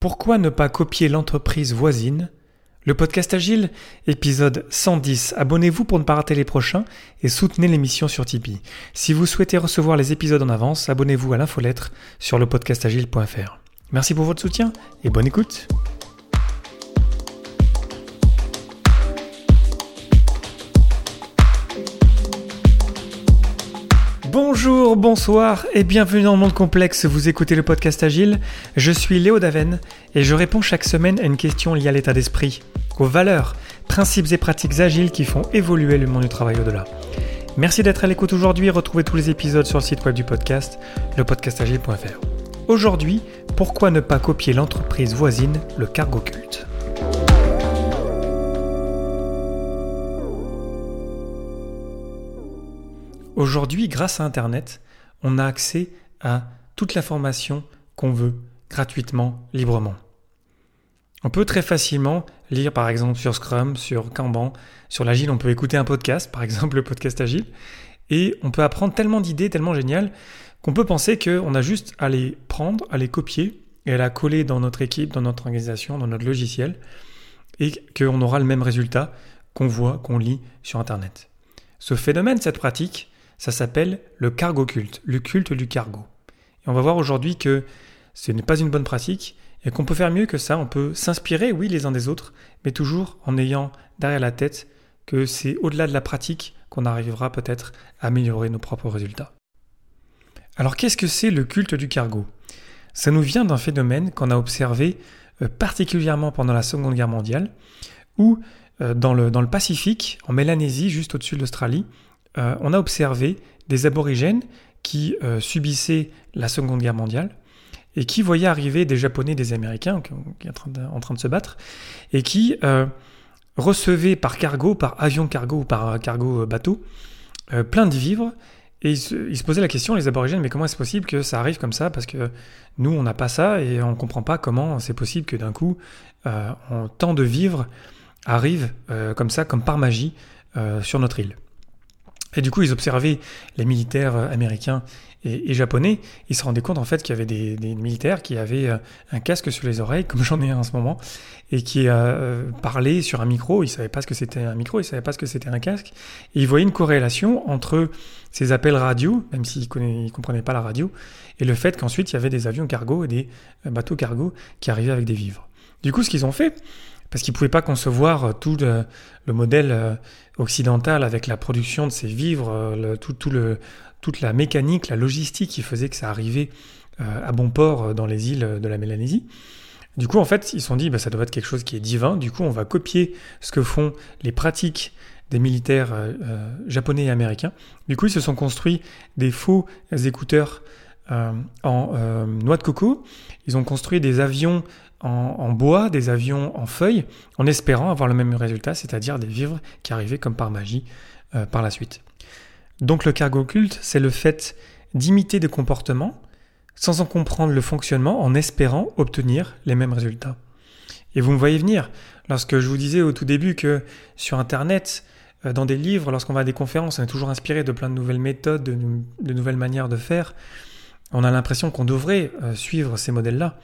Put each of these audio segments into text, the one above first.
Pourquoi ne pas copier l'entreprise voisine? Le podcast Agile, épisode 110. Abonnez-vous pour ne pas rater les prochains et soutenez l'émission sur Tipeee. Si vous souhaitez recevoir les épisodes en avance, abonnez-vous à l'infolettre sur le podcastagile.fr. Merci pour votre soutien et bonne écoute. Bonjour, bonsoir et bienvenue dans le monde complexe. Vous écoutez le podcast Agile. Je suis Léo Daven et je réponds chaque semaine à une question liée à l'état d'esprit, aux valeurs, principes et pratiques agiles qui font évoluer le monde du travail au-delà. Merci d'être à l'écoute aujourd'hui. Retrouvez tous les épisodes sur le site web du podcast, lepodcastagile.fr. Aujourd'hui, pourquoi ne pas copier l'entreprise voisine, le cargo culte? Aujourd'hui, grâce à Internet, on a accès à toute la formation qu'on veut, gratuitement, librement. On peut très facilement lire par exemple sur Scrum, sur Kanban, sur l'Agile, on peut écouter un podcast, par exemple le podcast Agile, et on peut apprendre tellement d'idées, tellement géniales, qu'on peut penser qu'on a juste à les prendre, à les copier et à la coller dans notre équipe, dans notre organisation, dans notre logiciel, et qu'on aura le même résultat qu'on voit, qu'on lit sur Internet. Ce phénomène, cette pratique, ça s'appelle le cargo culte, le culte du cargo. Et on va voir aujourd'hui que ce n'est pas une bonne pratique et qu'on peut faire mieux que ça. On peut s'inspirer, oui, les uns des autres, mais toujours en ayant derrière la tête que c'est au-delà de la pratique qu'on arrivera peut-être à améliorer nos propres résultats. Alors qu'est-ce que c'est le culte du cargo? Ça nous vient d'un phénomène qu'on a observé euh, particulièrement pendant la Seconde Guerre mondiale, où euh, dans le, dans le Pacifique, en Mélanésie, juste au-dessus de l'Australie, euh, on a observé des aborigènes qui euh, subissaient la Seconde Guerre mondiale et qui voyaient arriver des Japonais, des Américains qui, en, train de, se battre, et qui euh, recevaient par cargo, par avion cargo ou par cargo bateau, plein de vivres. Et ils se, posaient la question, les aborigènes, mais comment est-ce possible que ça arrive comme ça? Parce que nous, on n'a pas ça et on ne comprend pas comment c'est possible que d'un coup, tant de vivres arrivent comme ça, comme par magie, sur notre île. Et du coup, ils observaient les militaires euh, américains et, japonais. Ils se rendaient compte en fait qu'il y avait des, militaires qui avaient euh, un casque sur les oreilles, comme j'en ai un en ce moment, et qui euh, parlaient sur un micro. Ils savaient pas ce que c'était un micro, ils savaient pas ce que c'était un casque. Et ils voyaient une corrélation entre ces appels radio, même s'ils ne comprenaient pas la radio, et le fait qu'ensuite il y avait des avions cargo et des bateaux cargo qui arrivaient avec des vivres. Du coup, ce qu'ils ont fait, parce qu'ils ne pouvaient pas concevoir tout le, modèle euh, occidental avec la production de ces vivres, euh, tout, le, toute la mécanique, la logistique qui faisait que ça arrivait euh, à bon port dans les îles de la Mélanésie. Du coup, en fait, ils se sont dit, bah, ça doit être quelque chose qui est divin. Du coup, on va copier ce que font les pratiques des militaires japonais et américains. Du coup, ils se sont construits des faux écouteurs en noix de coco. Ils ont construit des avions en, bois, des avions en feuilles, en espérant avoir le même résultat, c'est-à-dire des vivres qui arrivaient comme par magie euh, par la suite. Donc le cargo culte, c'est le fait d'imiter des comportements sans en comprendre le fonctionnement en espérant obtenir les mêmes résultats. Et vous me voyez venir, lorsque je vous disais au tout début que sur Internet, euh, dans des livres, lorsqu'on va à des conférences, on est toujours inspiré de plein de nouvelles méthodes, de nouvelles manières de faire on a l'impression qu'on devrait euh, suivre ces modèles-là.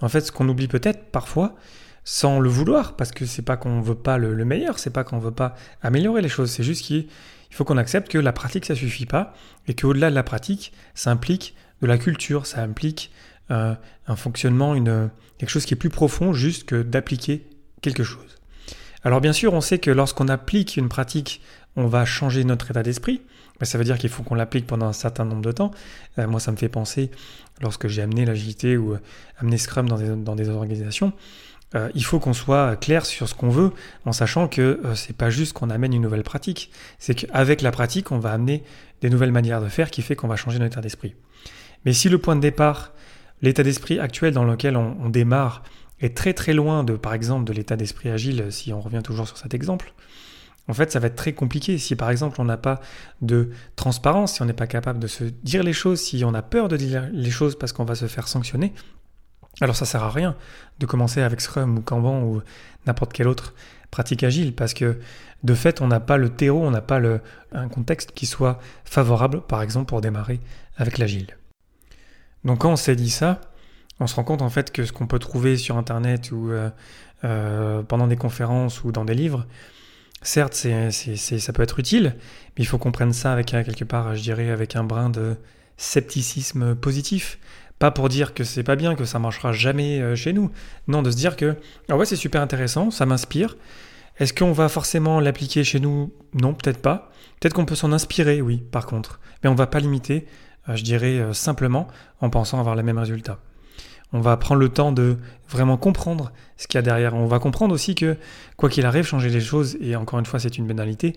En fait, ce qu'on oublie peut-être parfois, sans le vouloir, parce que c'est pas qu'on veut pas le, meilleur, c'est pas qu'on veut pas améliorer les choses, c'est juste qu'il faut qu'on accepte que la pratique ça suffit pas et qu'au-delà de la pratique, ça implique de la culture, ça implique euh, un fonctionnement, quelque chose qui est plus profond juste que d'appliquer quelque chose. Alors bien sûr, on sait que lorsqu'on applique une pratique, on va changer notre état d'esprit. Ben, ça veut dire qu'il faut qu'on l'applique pendant un certain nombre de temps. Euh, moi, ça me fait penser, lorsque j'ai amené l'agilité ou euh, amené Scrum dans des, organisations, euh, il faut qu'on soit clair sur ce qu'on veut, en sachant que c'est pas juste qu'on amène une nouvelle pratique, c'est qu'avec la pratique, on va amener des nouvelles manières de faire qui fait qu'on va changer notre état d'esprit. Mais si le point de départ, l'état d'esprit actuel dans lequel on démarre, est très très loin de, par exemple, de l'état d'esprit agile, si on revient toujours sur cet exemple, en fait, ça va être très compliqué. Si par exemple on n'a pas de transparence, si on n'est pas capable de se dire les choses, si on a peur de dire les choses parce qu'on va se faire sanctionner, alors ça sert à rien de commencer avec Scrum ou Kanban ou n'importe quelle autre pratique agile parce que de fait on n'a pas le terreau, on n'a pas un contexte qui soit favorable par exemple pour démarrer avec l'agile. Donc quand on s'est dit ça, on se rend compte en fait que ce qu'on peut trouver sur Internet ou pendant des conférences ou dans des livres, certes, c'est, ça peut être utile, mais il faut qu'on prenne ça avec quelque part, je dirais, avec un brin de scepticisme positif. Pas pour dire que c'est pas bien, que ça marchera jamais euh, chez nous. Non, de se dire que ah ouais, c'est super intéressant, ça m'inspire. Est-ce qu'on va forcément l'appliquer chez nous? Non, peut-être pas. Peut-être qu'on peut s'en inspirer, oui, par contre. Mais on va pas limiter, euh, je dirais, euh, simplement en pensant avoir les mêmes résultats. On va prendre le temps de vraiment comprendre ce qu'il y a derrière. On va comprendre aussi que, quoi qu'il arrive, changer les choses, et encore une fois, c'est une banalité,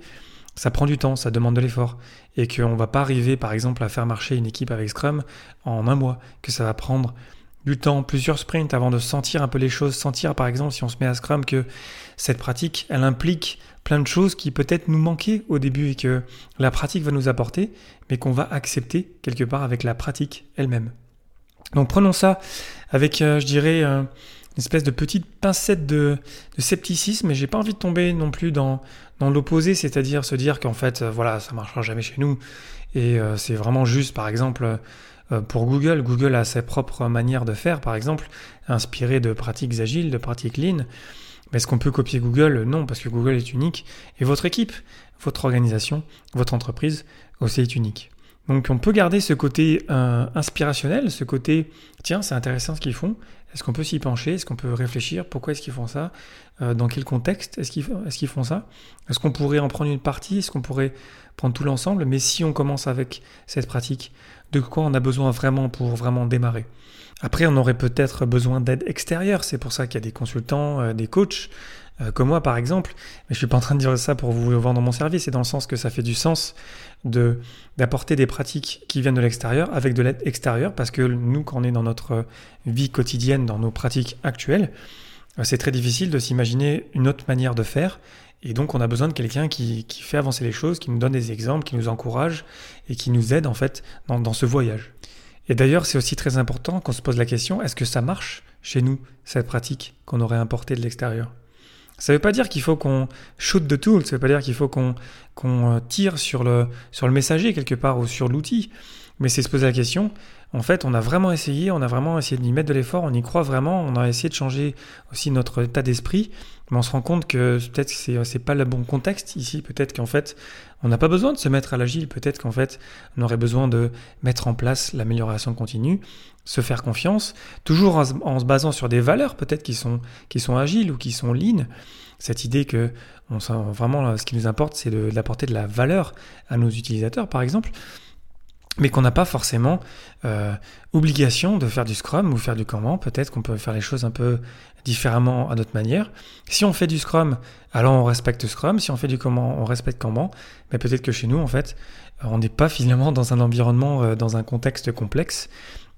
ça prend du temps, ça demande de l'effort. Et qu'on ne va pas arriver, par exemple, à faire marcher une équipe avec Scrum en un mois, que ça va prendre du temps, plusieurs sprints avant de sentir un peu les choses, sentir par exemple si on se met à Scrum que cette pratique, elle implique plein de choses qui peut-être nous manquaient au début et que la pratique va nous apporter, mais qu'on va accepter quelque part avec la pratique elle-même. Donc prenons ça avec, euh, je dirais, euh, une espèce de petite pincette de, scepticisme, mais j'ai pas envie de tomber non plus dans, l'opposé, c'est-à-dire se dire qu'en fait, euh, voilà, ça marchera jamais chez nous, et c'est vraiment juste, par exemple, pour Google, Google a ses propres manières de faire, par exemple, inspirées de pratiques agiles, de pratiques lean. Mais est-ce qu'on peut copier Google? Non, parce que Google est unique, et votre équipe, votre organisation, votre entreprise aussi est unique. Donc on peut garder ce côté euh, inspirationnel, ce côté tiens c'est intéressant ce qu'ils font, est-ce qu'on peut s'y pencher, est-ce qu'on peut réfléchir, pourquoi est-ce qu'ils font ça, euh, dans quel contexte est-ce qu'ils font ça, est-ce qu'on pourrait en prendre une partie, est-ce qu'on pourrait prendre tout l'ensemble, mais si on commence avec cette pratique, de quoi on a besoin vraiment pour vraiment démarrer après, on aurait peut-être besoin d'aide extérieure. C'est pour ça qu'il y a des consultants, euh, des coachs, euh, comme moi par exemple, mais je suis pas en train de dire ça pour vous vendre mon service, c'est dans le sens que ça fait du sens de d'apporter des pratiques qui viennent de l'extérieur avec de l'aide extérieure, parce que nous, quand on est dans notre vie quotidienne, dans nos pratiques actuelles, euh, c'est très difficile de s'imaginer une autre manière de faire, et donc on a besoin de quelqu'un qui, qui, fait avancer les choses, qui nous donne des exemples, qui nous encourage et qui nous aide en fait dans, dans ce voyage. Et d'ailleurs, c'est aussi très important qu'on se pose la question, est-ce que ça marche chez nous, cette pratique qu'on aurait importée de l'extérieur? Ça ne veut pas dire qu'il faut qu'on shoot the tool, ça ne veut pas dire qu'il faut qu'on euh, tire sur le, sur le messager quelque part ou sur l'outil, mais c'est se poser la question, en fait, on a vraiment essayé, on a vraiment essayé d'y mettre de l'effort, on y croit vraiment, on a essayé de changer aussi notre état d'esprit, mais on se rend compte que peut-être que c'est, pas le bon contexte ici, peut-être qu'en fait, on n'a pas besoin de se mettre à l'agile, peut-être qu'en fait, on aurait besoin de mettre en place l'amélioration continue, se faire confiance, toujours en, se basant sur des valeurs peut-être qui sont, qui sont agiles ou qui sont lean. Cette idée que vraiment ce qui nous importe, c'est d'apporter de la valeur à nos utilisateurs, par exemple mais qu'on n'a pas forcément euh, obligation de faire du Scrum ou faire du Kanban. Peut-être qu'on peut faire les choses un peu différemment à notre manière. Si on fait du Scrum, alors on respecte Scrum. Si on fait du Kanban, on respecte Kanban. Mais peut-être que chez nous, en fait, on n'est pas finalement dans un environnement, euh, dans un contexte complexe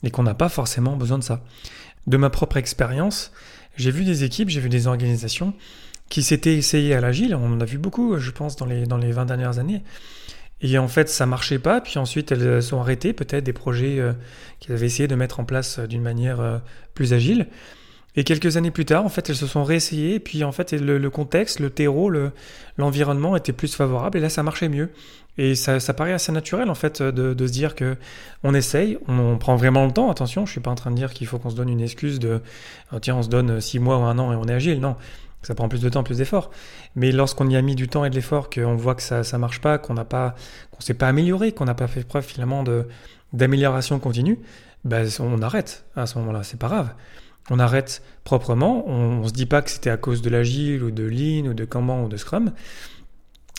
et qu'on n'a pas forcément besoin de ça. De ma propre expérience, j'ai vu des équipes, j'ai vu des organisations qui s'étaient essayées à l'agile. On en a vu beaucoup, je pense, dans les, dans les 20 dernières années et en fait, ça marchait pas. Puis ensuite, elles sont arrêtées, peut-être des projets euh, qu'elles avaient essayé de mettre en place euh, d'une manière euh, plus agile. Et quelques années plus tard, en fait, elles se sont réessayées. Et puis en fait, le, contexte, le terreau, l'environnement était plus favorable. Et là, ça marchait mieux. Et ça, paraît assez naturel en fait de, se dire que on essaye, on, prend vraiment le temps. Attention, je suis pas en train de dire qu'il faut qu'on se donne une excuse de tiens, on se donne six mois ou un an et on est agile. Non, ça prend plus de temps, plus d'efforts. Mais lorsqu'on y a mis du temps et de l'effort, qu'on voit que ça ne marche pas, qu'on n'a pas, s'est pas amélioré, qu'on n'a pas fait preuve finalement d'amélioration continue, ben on arrête à ce moment-là. C'est pas grave. On arrête proprement. On, ne se dit pas que c'était à cause de l'agile ou de lean ou de Kanban ou de Scrum.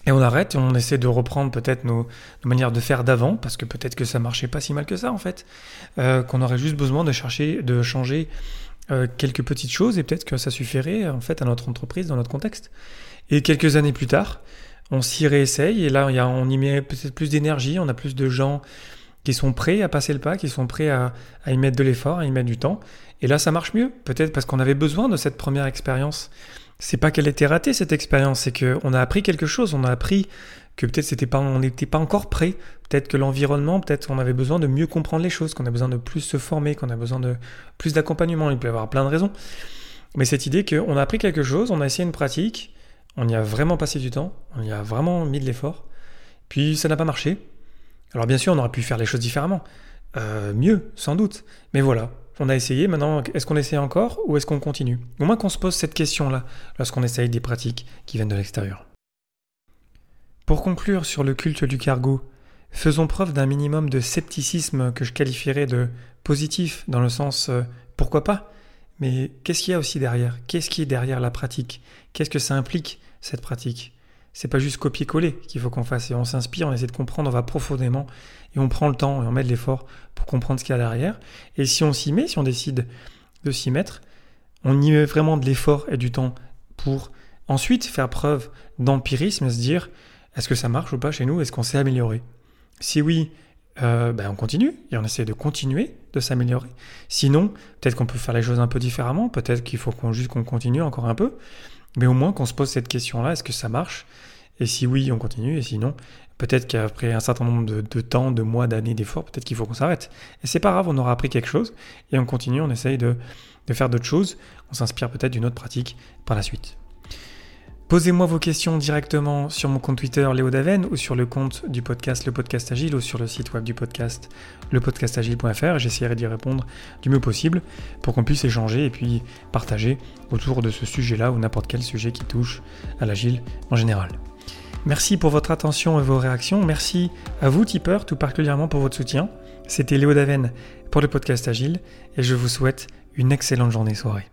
Et on arrête et on essaie de reprendre peut-être nos, manières de faire d'avant, parce que peut-être que ça marchait pas si mal que ça en fait, euh, qu'on aurait juste besoin de chercher, de changer euh, quelques petites choses et peut-être que ça suffirait en fait à notre entreprise dans notre contexte. Et quelques années plus tard, on s'y réessaye et là on y met peut-être plus d'énergie, on a plus de gens qui sont prêts à passer le pas, qui sont prêts à, à y mettre de l'effort, à y mettre du temps. Et là ça marche mieux, peut-être parce qu'on avait besoin de cette première expérience. C'est pas qu'elle était ratée cette expérience, c'est qu'on a appris quelque chose, on a appris que peut-être c'était pas, on n'était pas encore prêt. Peut-être que l'environnement, peut-être qu'on avait besoin de mieux comprendre les choses, qu'on a besoin de plus se former, qu'on a besoin de plus d'accompagnement. Il peut y avoir plein de raisons. Mais cette idée qu'on a appris quelque chose, on a essayé une pratique, on y a vraiment passé du temps, on y a vraiment mis de l'effort, puis ça n'a pas marché. Alors bien sûr, on aurait pu faire les choses différemment, euh, mieux, sans doute. Mais voilà, on a essayé, maintenant, est-ce qu'on essaie encore ou est-ce qu'on continue? Au moins qu'on se pose cette question-là lorsqu'on essaye des pratiques qui viennent de l'extérieur. Pour conclure sur le culte du cargo, faisons preuve d'un minimum de scepticisme que je qualifierais de positif, dans le sens euh, pourquoi pas? Mais qu'est-ce qu'il y a aussi derrière? Qu'est-ce qui est derrière la pratique? Qu'est-ce que ça implique, cette pratique? C'est pas juste copier-coller qu'il faut qu'on fasse. Et on s'inspire, on essaie de comprendre, on va profondément et on prend le temps et on met de l'effort pour comprendre ce qu'il y a derrière. Et si on s'y met, si on décide de s'y mettre, on y met vraiment de l'effort et du temps pour ensuite faire preuve d'empirisme et se dire est-ce que ça marche ou pas chez nous? Est-ce qu'on s'est amélioré? Si oui, euh, ben on continue et on essaie de continuer de s'améliorer. Sinon, peut-être qu'on peut faire les choses un peu différemment, peut-être qu'il faut qu'on juste qu'on continue encore un peu. Mais au moins qu'on se pose cette question-là, est-ce que ça marche? Et si oui, on continue, et sinon, peut-être qu'après un certain nombre de, temps, de mois, d'années, d'efforts, peut-être qu'il faut qu'on s'arrête. Et c'est pas grave, on aura appris quelque chose, et on continue, on essaye de, de faire d'autres choses, on s'inspire peut-être d'une autre pratique par la suite. Posez-moi vos questions directement sur mon compte Twitter Léo Daven ou sur le compte du podcast Le Podcast Agile ou sur le site web du podcast lepodcastagile.fr. J'essaierai d'y répondre du mieux possible pour qu'on puisse échanger et puis partager autour de ce sujet-là ou n'importe quel sujet qui touche à l'agile en général. Merci pour votre attention et vos réactions. Merci à vous, tipeurs, tout particulièrement pour votre soutien. C'était Léo Daven pour le podcast Agile et je vous souhaite une excellente journée soirée.